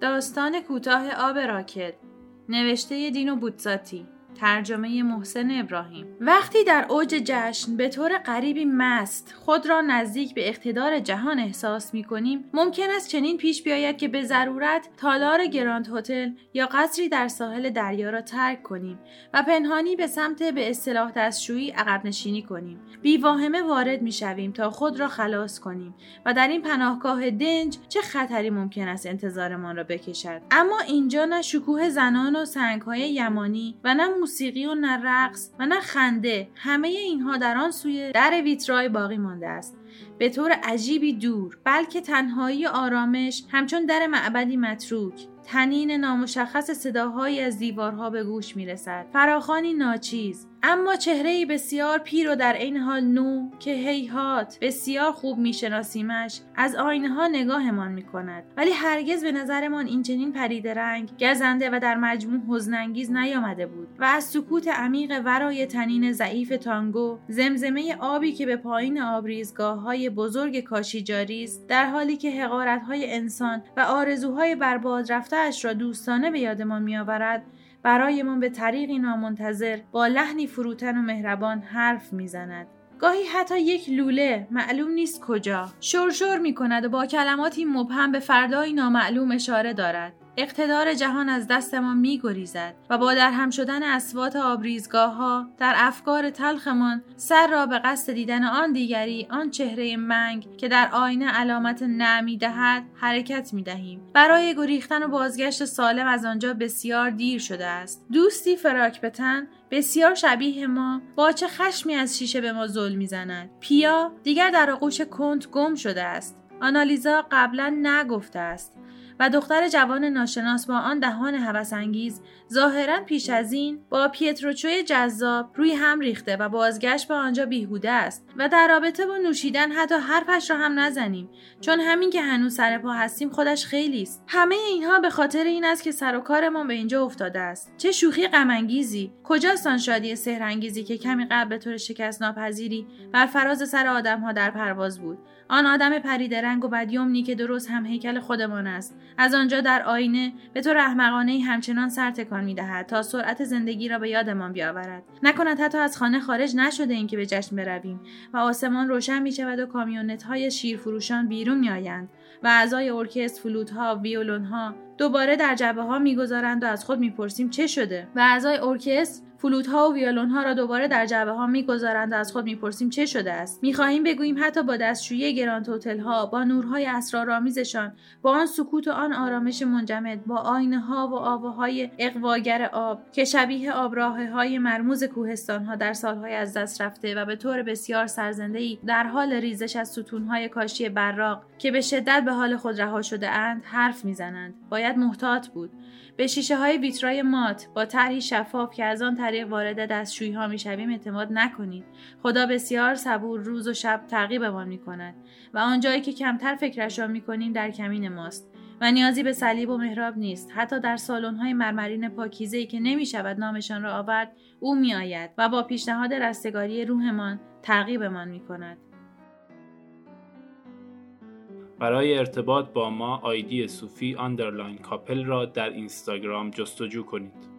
داستان کوتاه آب راکت نوشته دینو بوتزاتی ترجمه محسن ابراهیم. وقتی در اوج جشن به طور غریبی مست خود را نزدیک به اقتدار جهان احساس می کنیم ممکن است چنین پیش بیاید که به ضرورت تالار گراند هتل یا قصری در ساحل دریا را ترک کنیم و پنهانی به سمت به اصطلاح دستشویی عقب نشینی کنیم. بیواهمه وارد می شویم تا خود را خلاص کنیم و در این پناهگاه دنج چه خطری ممکن است انتظارمان را بکشد. اما اینجا نه شکوه زنان و سنگهای یمانی و نه موسیقی و نه رقص و نه خنده همه اینها در آن سوی در ویترای باقی مانده است. به طور عجیبی دور بلکه تنهایی آرامش همچون در معبدی متروک. تنین نامشخص صداهایی از دیوارها به گوش می رسد. فراخانی ناچیز. اما چهره بسیار پیر و در این حال نو که هیهات بسیار خوب میشناسیمش از آینه ها نگاهمان می کند ولی هرگز به نظرمان این چنین پرید رنگ گزنده و در مجموع حزنانگیز نیامده بود و از سکوت عمیق ورای تنین ضعیف تانگو زمزمه آبی که به پایین آبریزگاه های بزرگ کاشی جاری است در حالی که حقارت های انسان و آرزوهای برباد رفتهاش را دوستانه به یادمان میآورد برایمان به طریقی نامنتظر با لحنی فروتن و مهربان حرف می‌زند. گاهی حتی یک لوله معلوم نیست کجا شرشر می کند و با کلماتی مبهم به فردایی نامعلوم اشاره دارد. اقتدار جهان از دست ما می گریزد و با درهم شدن اسوات آبریزگاه ها در افکار تلخمان سر را به قصد دیدن آن دیگری آن چهره منگ که در آینه علامت نمی دهد حرکت می دهیم برای گریختن و بازگشت سالم از آنجا بسیار دیر شده است. دوستی فراک بتن بسیار شبیه ما با چه خشمی از شیشه به ما ظلم می‌زند. پیا دیگر در آغوش کنت گم شده است. آنالیزا قبلا نگفته است. و دختر جوان ناشناس با آن دهان هوسانگیز ظاهرا پیش از این با پیتروچوی جذاب روی هم ریخته و بازگشت به آنجا بیهوده است و در رابطه با نوشیدن حتی حرفش را هم نزنیم چون همین که هنوز سر پا هستیم خودش خیلی است. همه اینها به خاطر این است که سر و کارمان به اینجا افتاده است. چه شوخی غمانگیزی! کجاست آن شادی سحرانگیزی که کمی قبل به طور شکست ناپذیری بر فراز سر آدمها در پرواز بود؟ آن آدم پریدرنگ و بدیومنی که درست هم هیکل خودمان است. از آنجا در آینه به طور احمقانه همچنان سر تکان می‌دهد تا سرعت زندگی را به یادمان بیاورد. نکند حتی از خانه خارج نشده ایم که به جشن برویم و آسمان روشن می شود و کامیونت های شیرفروشان بیرون می آیند و اعضای ارکستر ویولون ها دوباره در جعبه ها می‌گذارند و از خود می‌پرسیم چه شده. و اعضای ارکستر فلوت ها و ویولون ها را دوباره در جعبه ها می‌گذارند و از خود می‌پرسیم چه شده است. می‌خواهیم بگوییم حتی با دستشویی گراند هتل ها با نورهای اسرارآمیزشان با آن سکوت و آن آرامش منجمد با آینه ها و آواهای اغواگر آب که شبیه آبراه های مرموز کوهستان ها در سالهای از دست رفته و به طور بسیار سرزنده ای در حال ریزش از ستون های کاشی براق که به شدت به حال خود رها شده اند حرف می‌زنند. باید محتاط بود. به شیشه های ویترای مات با طرحی شفاف که از آن طریق وارد دستشویی ها می‌شویم اعتماد نکنید خدا بسیار صبور روز و شب تعقیبمان می کند و آنجایی که کمتر فکرش را می کنیم در کمین ماست و نیازی به صلیب و محراب نیست حتی در های مرمرین پاکیزه‌ای که نمی شود نامشان را آورد او می آید و با پیشنهاد رستگاری روحمان تعقیبمان می کند. برای ارتباط با ما ID صوفی underline کاپل را در اینستاگرام جستجو کنید.